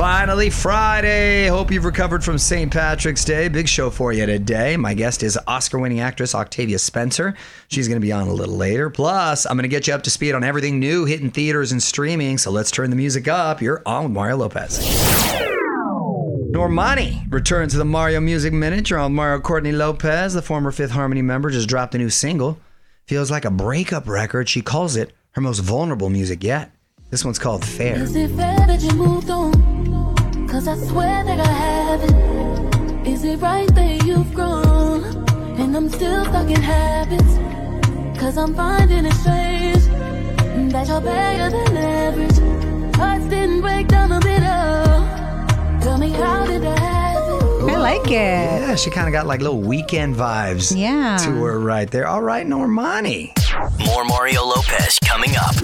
Finally, Friday. Hope you've recovered from St. Patrick's Day. Big show for you today. My guest is Oscar winning actress Octavia Spencer. She's going to be on a little later. Plus, I'm going to get you up to speed on everything new hitting theaters and streaming. So let's turn the music up. You're on with Mario Lopez. Normani returns to the Mario Music Minute. You're on Mario Courtney Lopez, the former Fifth Harmony member, just dropped a new single. Feels like a breakup record. She calls it her most vulnerable music yet. This one's called Fair. Is it fair that you moved on? Cause I swear that I haven't. Is it right that you've grown? And I'm still stuck in habits. Cause I'm finding it strange that you're better than average. Hearts didn't break down the middle. Tell me how did that happen? I like it. Yeah, she kind of got like little Weeknd vibes Yeah. to her right there. All right, Normani. More Mario Lopez coming up.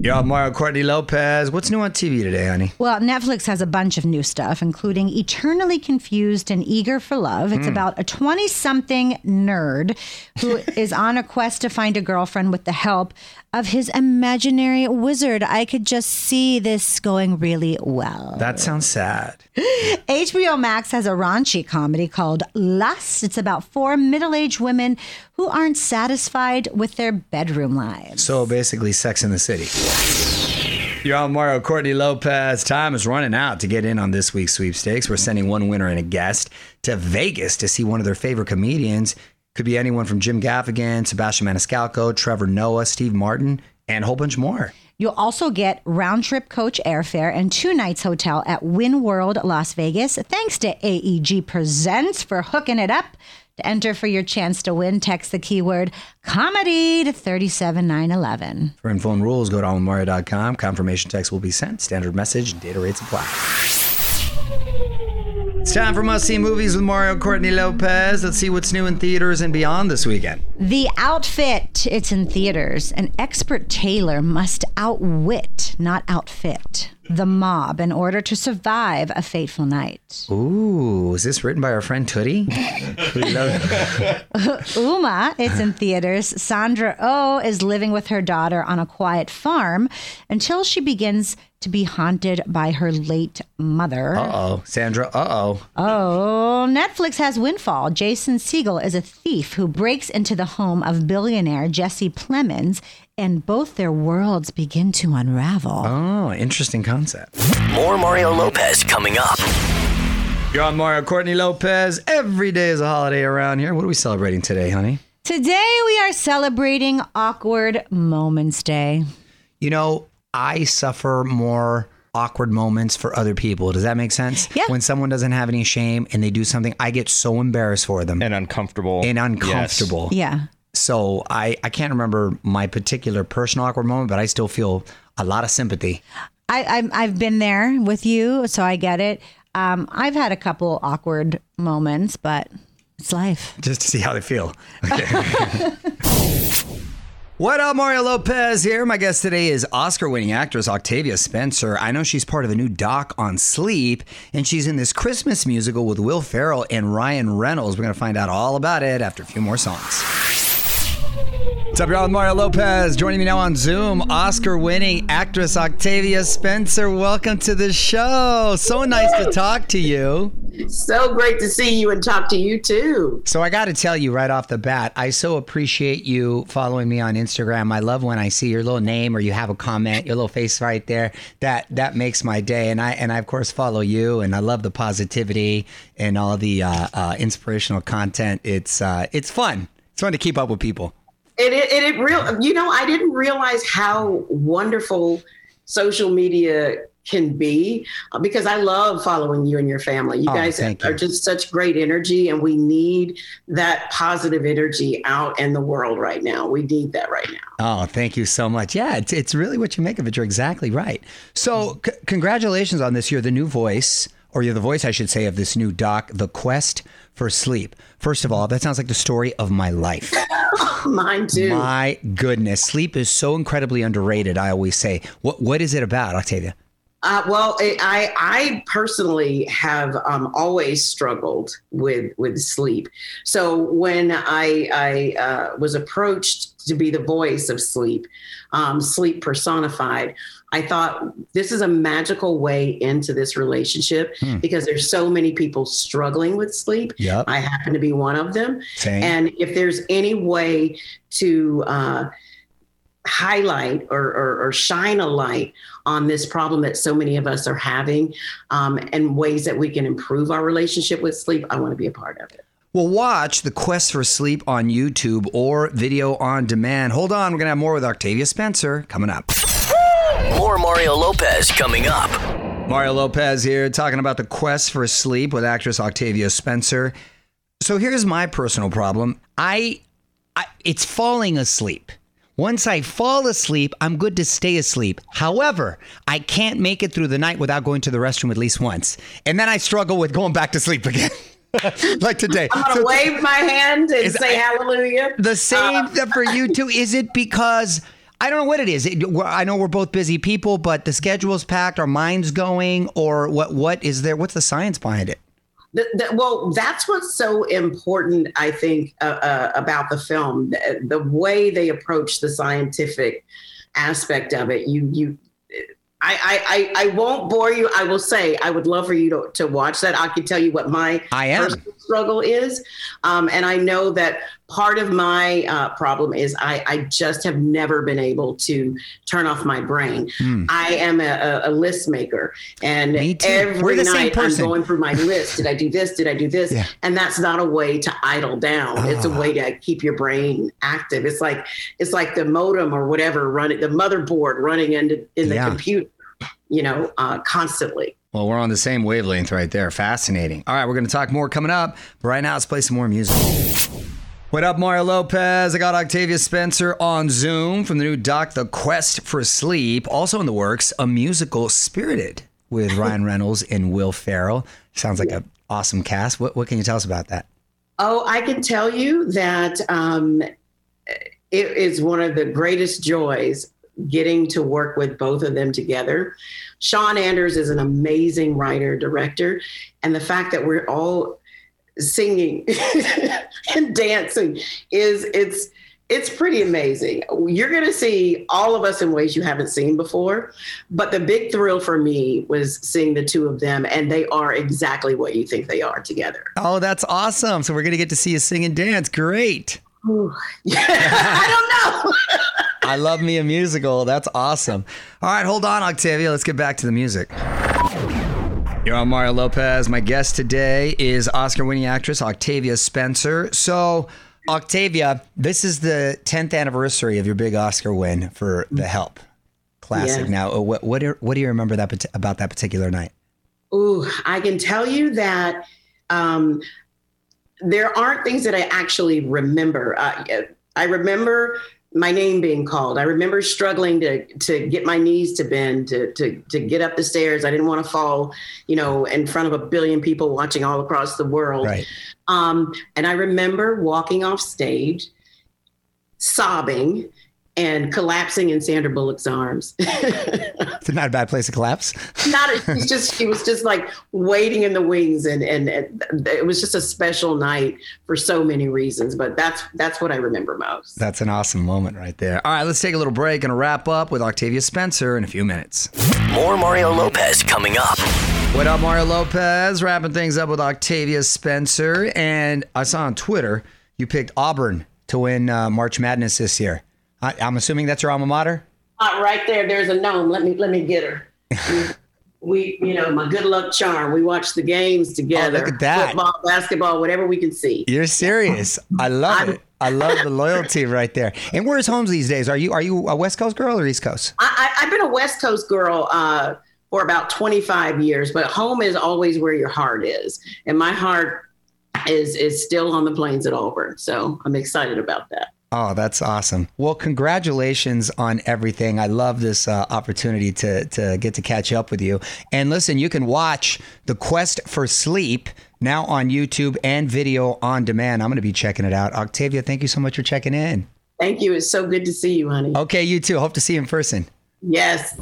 You're on Mario Courtney Lopez. What's new on TV today, honey? Well, Netflix has a bunch of new stuff, including Eternally Confused and Eager for Love. It's hmm. about a 20 something nerd who is on a quest to find a girlfriend with the help of his imaginary wizard. I could just see this going really well. That sounds sad. HBO Max has a raunchy comedy called Lust. It's about four middle aged women who aren't satisfied with their bedroom lives. So basically, Sex in the City. You're on Mario Courtney Lopez. Time is running out to get in on this week's sweepstakes. We're sending one winner and a guest to Vegas to see one of their favorite comedians. Could be anyone from Jim Gaffigan, Sebastian Maniscalco, Trevor Noah, Steve Martin, and a whole bunch more. You'll also get round trip coach airfare and two nights hotel at Win World Las Vegas. Thanks to AEG Presents for hooking it up. To enter for your chance to win, text the keyword comedy to 37911. For info and rules, go to almario.com. Confirmation text will be sent. Standard message, and data rates apply. It's time for must see movies with Mario Courtney Lopez. Let's see what's new in theaters and beyond this weekend. The outfit, it's in theaters. An expert tailor must outwit, not outfit, the mob in order to survive a fateful night. Ooh, is this written by our friend Tootie? We Umma, it's in theaters. Sandra Oh is living with her daughter on a quiet farm until she begins to be haunted by her late mother. Uh-oh, Sandra, uh-oh. Oh, Netflix has Windfall. Jason Segel is a thief who breaks into the home of billionaire Jesse Plemons, and both their worlds begin to unravel. Oh, interesting concept. More Mario Lopez coming up. You're on Mario Courtney Lopez. Every day is a holiday around here. What are we celebrating today, honey? Today we are celebrating Awkward Moments Day. You know, I suffer more awkward moments for other people. Does that make sense? Yeah. When someone doesn't have any shame and they do something, I get so embarrassed for them and uncomfortable and Yes. uncomfortable. Yeah. So I, I can't remember my particular personal awkward moment, but I still feel a lot of sympathy. I, I'm, I've been there with you, so I get it. Um, I've had a couple awkward moments, but it's life. just to see how they feel. Okay. what up, Mario Lopez here. My guest today is Oscar winning actress Octavia Spencer. I know she's part of a new doc on sleep, and she's in this Christmas musical with Will Ferrell and Ryan Reynolds. We're going to find out all about it after a few more songs. What's up, y'all? With Mario Lopez joining me now on Zoom. Oscar winning actress Octavia Spencer. Welcome to the show. So nice to talk to you. So great to see you and talk to you too. So I got to tell you right off the bat, I so appreciate you following me on Instagram. I love when I see your little name or you have a comment, your little face right there. That that makes my day. And I and I of course follow you, and I love the positivity and all the uh, uh, inspirational content. It's uh, it's fun. It's fun to keep up with people. It, it, it, it real, you know, I didn't realize how wonderful social media can be uh, because I love following you and your family. You Oh, guys are you. just such great energy, and we need that positive energy out in the world right now. We need that right now. Oh, thank you so much. Yeah, it's, it's really what you make of it. You're exactly right. So, c- congratulations on this. You're the new voice, or you're the voice, I should say, of this new doc, The Quest for Sleep. First of all, that sounds like the story of my life. Mine too. My goodness, sleep is so incredibly underrated. I always say, what what is it about, Octavia? Uh, well, I I personally have um, always struggled with with sleep. So when I I uh, was approached to be the voice of sleep, um, sleep personified, I thought this is a magical way into this relationship Hmm. because there's so many people struggling with sleep. Yep. I happen to be one of them. Same. And if there's any way to uh, highlight or, or, or shine a light on this problem that so many of us are having um, and ways that we can improve our relationship with sleep, I want to be a part of it. Well, watch The Quest for Sleep on YouTube or video on demand. Hold on, we're going to have more with Octavia Spencer coming up. More Mario Lopez coming up. Mario Lopez here talking about The Quest for Sleep with actress Octavia Spencer. So here's my personal problem. I, I it's falling asleep. Once I fall asleep, I'm good to stay asleep. However, I can't make it through the night without going to the restroom at least once. And then I struggle with going back to sleep again. like today. I'm to So- wave my hand and say I- hallelujah. The uh, same th- for you too. Is it because I don't know what it is? It, I know we're both busy people, but the schedule's packed, our minds going, or what? What is there? What's the science behind it? The, the, well, that's what's so important, I think, uh, uh, about the film. The, the way they approach the scientific aspect of it. You, you, I, I, I, I won't bore you. I will say I would love for you to, to watch that. I can tell you what my I am. personal struggle is, um, and I know that part of my uh, problem is I, I just have never been able to turn off my brain. I am a, a, list maker, and every night I'm going through my list. Did I do this? Did I do this? Yeah. And that's not a way to idle down. It's a Ah. way to keep your brain active. It's like it's like the modem or whatever running the motherboard running into in the Yeah. computer, you know, uh, constantly. Well, we're on the same wavelength right there. Fascinating. All right, we're going to talk more coming up. But right now, let's play some more music. What up, Mario Lopez? I got Octavia Spencer on Zoom from the new doc, The Quest for Sleep. Also in the works, a musical Spirited with Ryan Reynolds and Will Ferrell. Sounds like an awesome cast. What, what can you tell us about that? Oh, I can tell you that um, it is one of the greatest joys getting to work with both of them together. Sean Anders is an amazing writer, director, and the fact that we're all singing and dancing is it's it's pretty amazing. You're going to see all of us in ways you haven't seen before. But the big thrill for me was seeing the two of them, and they are exactly what you think they are together. Oh, that's awesome. So we're going to get to see you sing and dance. Great. I don't know. I love me a musical. That's awesome. All right, hold on, Octavia. Let's get back to the music. You're on Mario Lopez. My guest today is Oscar winning actress Octavia Spencer. So, Octavia, this is the 10th anniversary of your big Oscar win for The Help. Classic. Yeah. Now, what, what, do, what do you remember that, about that particular night? Ooh, I can tell you that um, there aren't things that I actually remember. Uh, I remember my name being called. I remember struggling to to get my knees to bend, to to to get up the stairs. I didn't want to fall, you know, in front of a billion people watching all across the world. Right. Um, and I remember walking off stage, sobbing, and collapsing in Sandra Bullock's arms. It's not a bad place to collapse. not it's just she was just like waiting in the wings and, and and it was just a special night for so many reasons but that's that's what i remember most That's an awesome moment right there. All right, let's take a little break and wrap up with Octavia Spencer in a few minutes. More Mario Lopez coming up. What up, Mario Lopez? Wrapping things up with Octavia Spencer. And I saw on Twitter you picked Auburn to win uh, March Madness this year. I, I'm assuming that's your alma mater? uh, right there there's a gnome let me let me get her we you know my good luck charm we watch the games together Oh, look at that. football basketball whatever we can see You're serious. I love I'm- it. I love the loyalty right there. And where's Holmes these days? Are you are you a West Coast girl or East Coast? I, I, I've been a West Coast girl uh, for about 25 years, but home is always where your heart is, and my heart is is still on the plains at Auburn. So I'm excited about that. Oh, that's awesome. Well, congratulations on everything. I love this uh, opportunity to, to get to catch up with you. And listen, you can watch The Quest for Sleep now on YouTube and video on demand. I'm going to be checking it out. Octavia, thank you so much for checking in. Thank you. It's so good to see you, honey. Okay, you too. Hope to see you in person. Yes.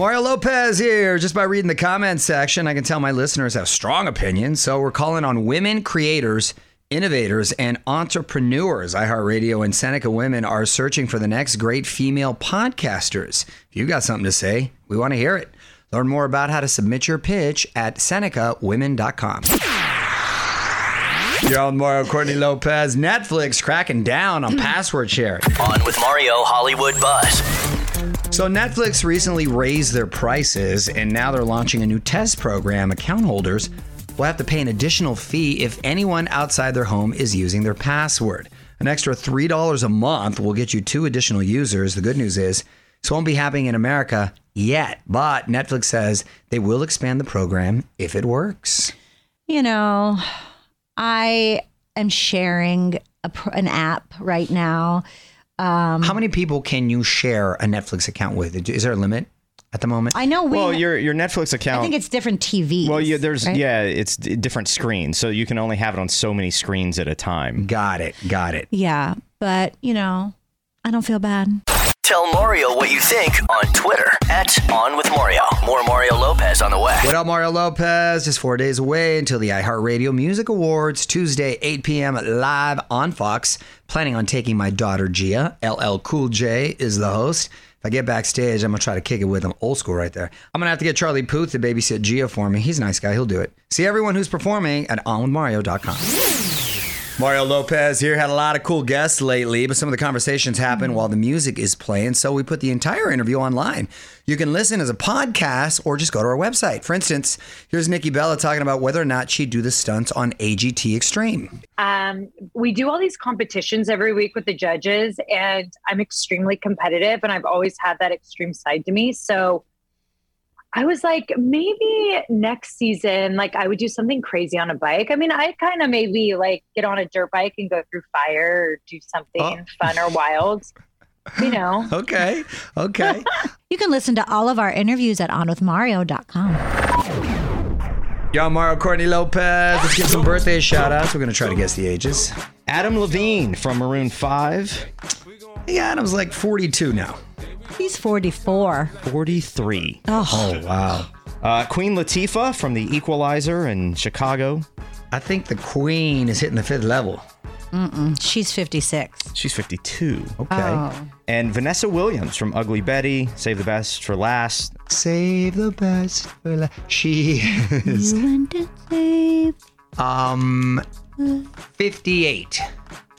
Mario Lopez here. Just by reading the comments section, I can tell my listeners have strong opinions. So we're calling on women creators, innovators, and entrepreneurs. iHeartRadio and Seneca Women are searching for the next great female podcasters. If you've got something to say, we want to hear it. Learn more about how to submit your pitch at senecawomen.com. You're on Mario Courtney Lopez. Netflix cracking down on password sharing. On with Mario Hollywood Buzz. So Netflix recently raised their prices and now they're launching a new test program. Account holders will have to pay an additional fee if anyone outside their home is using their password. An extra $3 a month will get you two additional users. The good news is this won't be happening in America yet, but Netflix says they will expand the program if it works. You know, I am sharing a, an app right now. Um, How many people can you share a Netflix account with? Is there a limit at the moment? I know we. Well, your your Netflix account. I think it's different TVs. well, yeah, there's right? yeah, it's different screens, so you can only have it on so many screens at a time. got it. Got it. Yeah, but you know, I don't feel bad. Tell Mario what you think on Twitter at On with Mario. More Mario Lopez on the way. What up, Mario Lopez? Just four days away until the iHeartRadio Music Awards, Tuesday, 8 p.m. live on Fox. Planning on taking my daughter Gia. LL Cool J is the host. If I get backstage, I'm gonna try to kick it with him. Old school right there. I'm gonna have to get Charlie Puth to babysit Gia for me. He's a nice guy. He'll do it. See everyone who's performing at onwithmario.com. Mario Lopez here had a lot of cool guests lately, but some of the conversations happen while the music is playing, so we put the entire interview online. You can listen as a podcast or just go to our website. For instance, here's Nikki Bella talking about whether or not she'd do the stunts on AGT Extreme. um, we do all these competitions every week with the judges and i'm extremely competitive and i've always had that extreme side to me so i was like maybe next season like i would do something crazy on a bike i mean i kind of maybe like get on a dirt bike and go through fire or do something Oh. fun or wild you know Okay, okay. You can listen to all of our interviews at onwithmario.com. Yo, Mario Courtney Lopez. Let's give some birthday shout outs. We're going to try to guess the ages. Adam Levine from Maroon Five, Hey, Adam's like 42 now. He's 44. 43. Oh, wow. Uh, Queen Latifah from The Equalizer in Chicago. I think the queen is hitting the fifth level. Mm-mm. She's 56. She's 52. Okay. Oh. And Vanessa Williams from Ugly Betty, Save the Best for Last. Save the best for la- She is You went to save. um 58.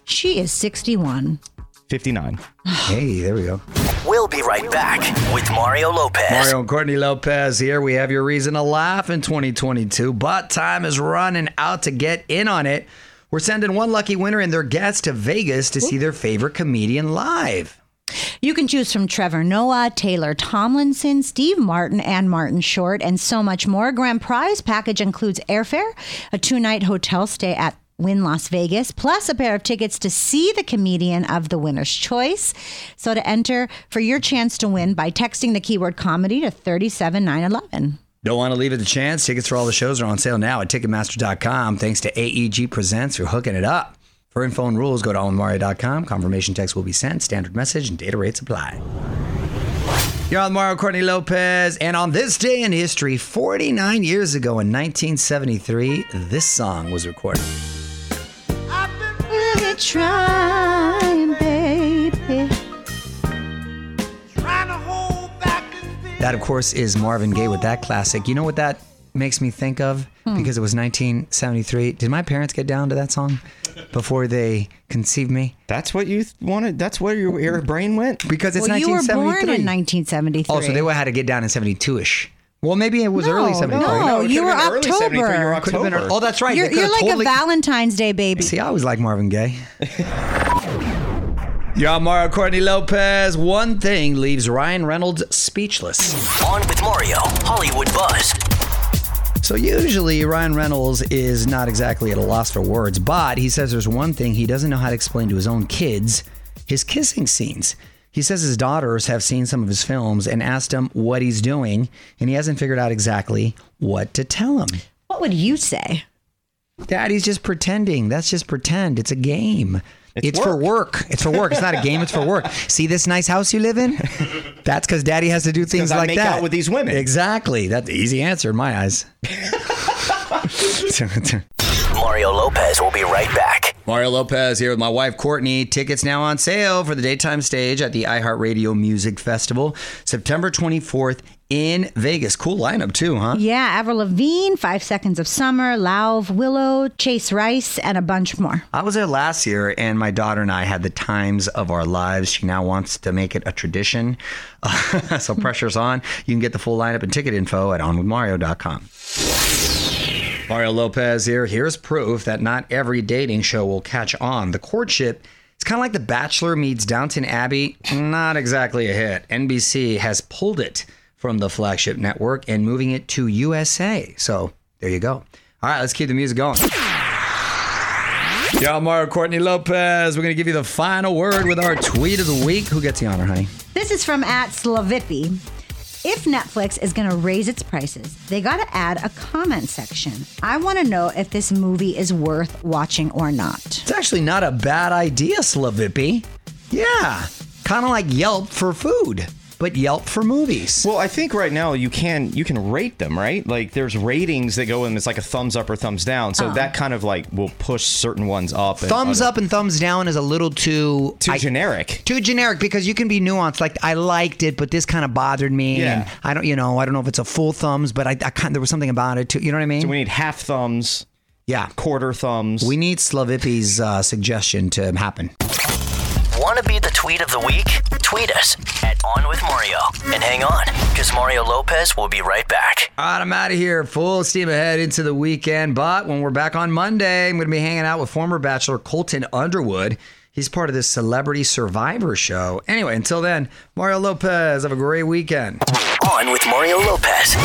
She is 61. 59. Hey, there we go. We'll be right back with Mario Lopez. Mario and Courtney Lopez here. We have your reason to laugh in 2022, but time is running out to get in on it. We're sending one lucky winner and their guest to Vegas to see their favorite comedian live. You can choose from Trevor Noah, Taylor Tomlinson, Steve Martin, and Martin Short, and so much more. Grand prize package includes airfare, a two night hotel stay at Wynn Las Vegas, plus a pair of tickets to see the comedian of the winner's choice. So to enter for your chance to win by texting the keyword comedy to 37911. Don't want to leave it to chance. Tickets for all the shows are on sale now at Ticketmaster.com. Thanks to AEG Presents for hooking it up. For info and rules, go to onmario.com. Confirmation text will be sent. Standard message and data rates apply. You're on Mario Courtney Lopez, and on this day in history, 49 years ago in 1973, this song was recorded. We're trying, baby. That, of course, is Marvin Gaye with that classic. You know what that makes me think of? Hmm. Because it was 1973. Did my parents get down to that song before they conceived me? That's what you th- wanted? That's where your, your brain went? Because it's well, you were born 1973. in 1973. Oh, so they had to get down in 72 ish. Well, maybe it was early No, 73. no, it you were been early you were October. Been. Oh, that's right. You're, you're like totally- a Valentine's Day baby. See, I always like Marvin Gaye. Y'all, Mario Courtney Lopez. One thing leaves Ryan Reynolds speechless. On with Mario Hollywood Buzz. So usually Ryan Reynolds is not exactly at a loss for words, but he says there's one thing he doesn't know how to explain to his own kids: his kissing scenes. He says his daughters have seen some of his films and asked him what he's doing, and he hasn't figured out exactly what to tell him. What would you say? Daddy's just pretending. That's just pretend. It's a game. It's, for work. It's for work. It's not a game. It's for work. See this nice house you live in? That's because Daddy has to do things 'cause I like make that out with these women. Exactly. That's the easy answer in my eyes. Mario Lopez will be right back. Mario Lopez here with my wife Courtney. Tickets now on sale for the daytime stage at the iHeartRadio Music Festival, September 24th in Vegas. Cool lineup too, huh? Yeah, Avril Lavigne, Five Seconds of Summer, Lauv Willow, Chase Rice, and a bunch more. I was there last year, and my daughter and I had the times of our lives. She now wants to make it a tradition, so pressure's on. You can get the full lineup and ticket info at onwithmario.com. Mario Lopez here. Here's proof that not every dating show will catch on. The courtship. It's kind of like The Bachelor meets Downton Abbey. Not exactly a hit. NBC has pulled it from the flagship network and moving it to USA. So there you go. All right, let's keep the music going. Yo, Mario Courtney Lopez. We're going to give you the final word with our tweet of the week. Who gets the honor, honey? This is from at Slavippy. If Netflix is going to raise its prices, they got to add a comment section. I want to know if this movie is worth watching or not. It's actually not a bad idea, Slavippy. Yeah, kind of like Yelp for food, but Yelp for movies. Well, I think right now you can you can rate them, right? Like there's ratings that go in. It's like a thumbs up or thumbs down. So that kind of like will push certain ones up. and thumbs other- up and thumbs down is a little too Too I- generic. Too generic because you can be nuanced. Like I liked it, but this kind of bothered me. Yeah. And I don't, you know, I don't know if it's a full thumbs, but I, I kind there was something about it too. You know what I mean? So we need half thumbs, yeah. quarter thumbs. We need Slavippy's uh, suggestion to happen. Want to be the tweet of the week? Tweet us at On With Mario. And hang on, because Mario Lopez will be right back. All right, I'm out of here. Full steam ahead into the weekend. But when we're back on Monday, I'm going to be hanging out with former Bachelor Colton Underwood. He's part of this Celebrity Survivor show. Anyway, until then, Mario Lopez, have a great weekend. On with Mario Lopez.